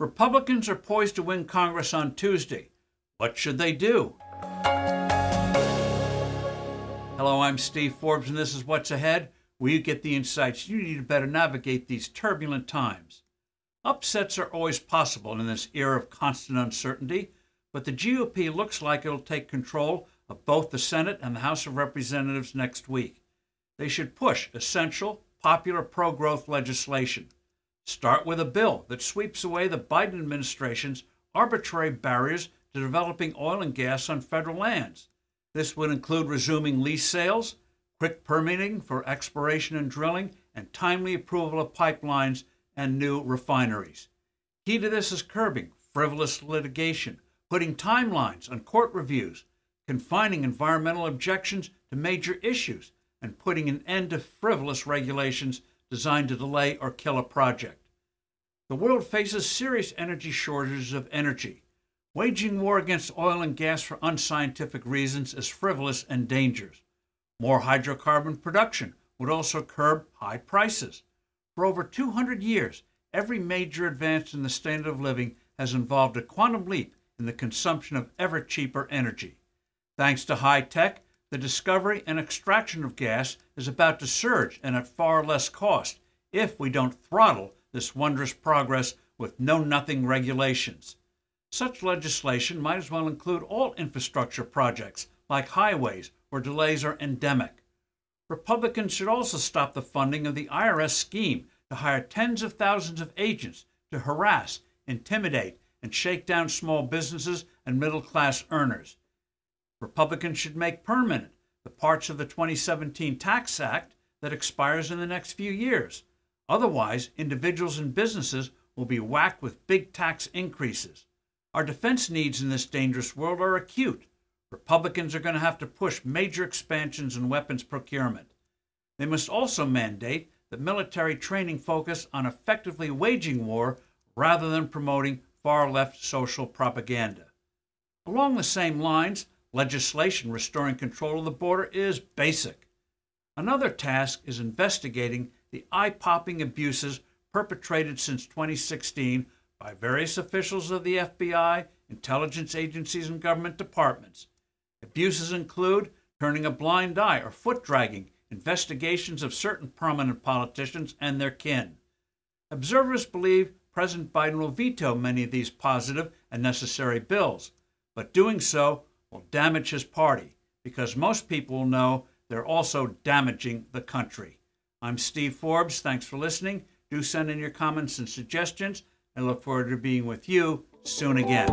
Republicans are poised to win Congress on Tuesday. What should they do? Hello, I'm Steve Forbes, and this is What's Ahead, where you get the insights you need to better navigate these turbulent times. Upsets are always possible in this era of constant uncertainty, but the GOP looks like it'll take control of both the Senate and the House of Representatives next week. They should push essential, popular pro growth legislation. Start with a bill that sweeps away the Biden administration's arbitrary barriers to developing oil and gas on federal lands. This would include resuming lease sales, quick permitting for exploration and drilling, and timely approval of pipelines and new refineries. Key to this is curbing frivolous litigation, putting timelines on court reviews, confining environmental objections to major issues, and putting an end to frivolous regulations designed to delay or kill a project. The world faces serious energy shortages of energy. Waging war against oil and gas for unscientific reasons is frivolous and dangerous. More hydrocarbon production would also curb high prices. For over 200 years, every major advance in the standard of living has involved a quantum leap in the consumption of ever cheaper energy. Thanks to high tech, the discovery and extraction of gas is about to surge and at far less cost if we don't throttle this wondrous progress with know nothing regulations. Such legislation might as well include all infrastructure projects, like highways, where delays are endemic. Republicans should also stop the funding of the IRS scheme to hire tens of thousands of agents to harass, intimidate, and shake down small businesses and middle class earners. Republicans should make permanent the parts of the 2017 Tax Act that expires in the next few years. Otherwise, individuals and businesses will be whacked with big tax increases. Our defense needs in this dangerous world are acute. Republicans are going to have to push major expansions in weapons procurement. They must also mandate that military training focus on effectively waging war rather than promoting far left social propaganda. Along the same lines, Legislation restoring control of the border is basic. Another task is investigating the eye popping abuses perpetrated since 2016 by various officials of the FBI, intelligence agencies, and government departments. Abuses include turning a blind eye or foot dragging investigations of certain prominent politicians and their kin. Observers believe President Biden will veto many of these positive and necessary bills, but doing so will damage his party because most people know they're also damaging the country. I'm Steve Forbes. Thanks for listening. Do send in your comments and suggestions. and look forward to being with you soon again.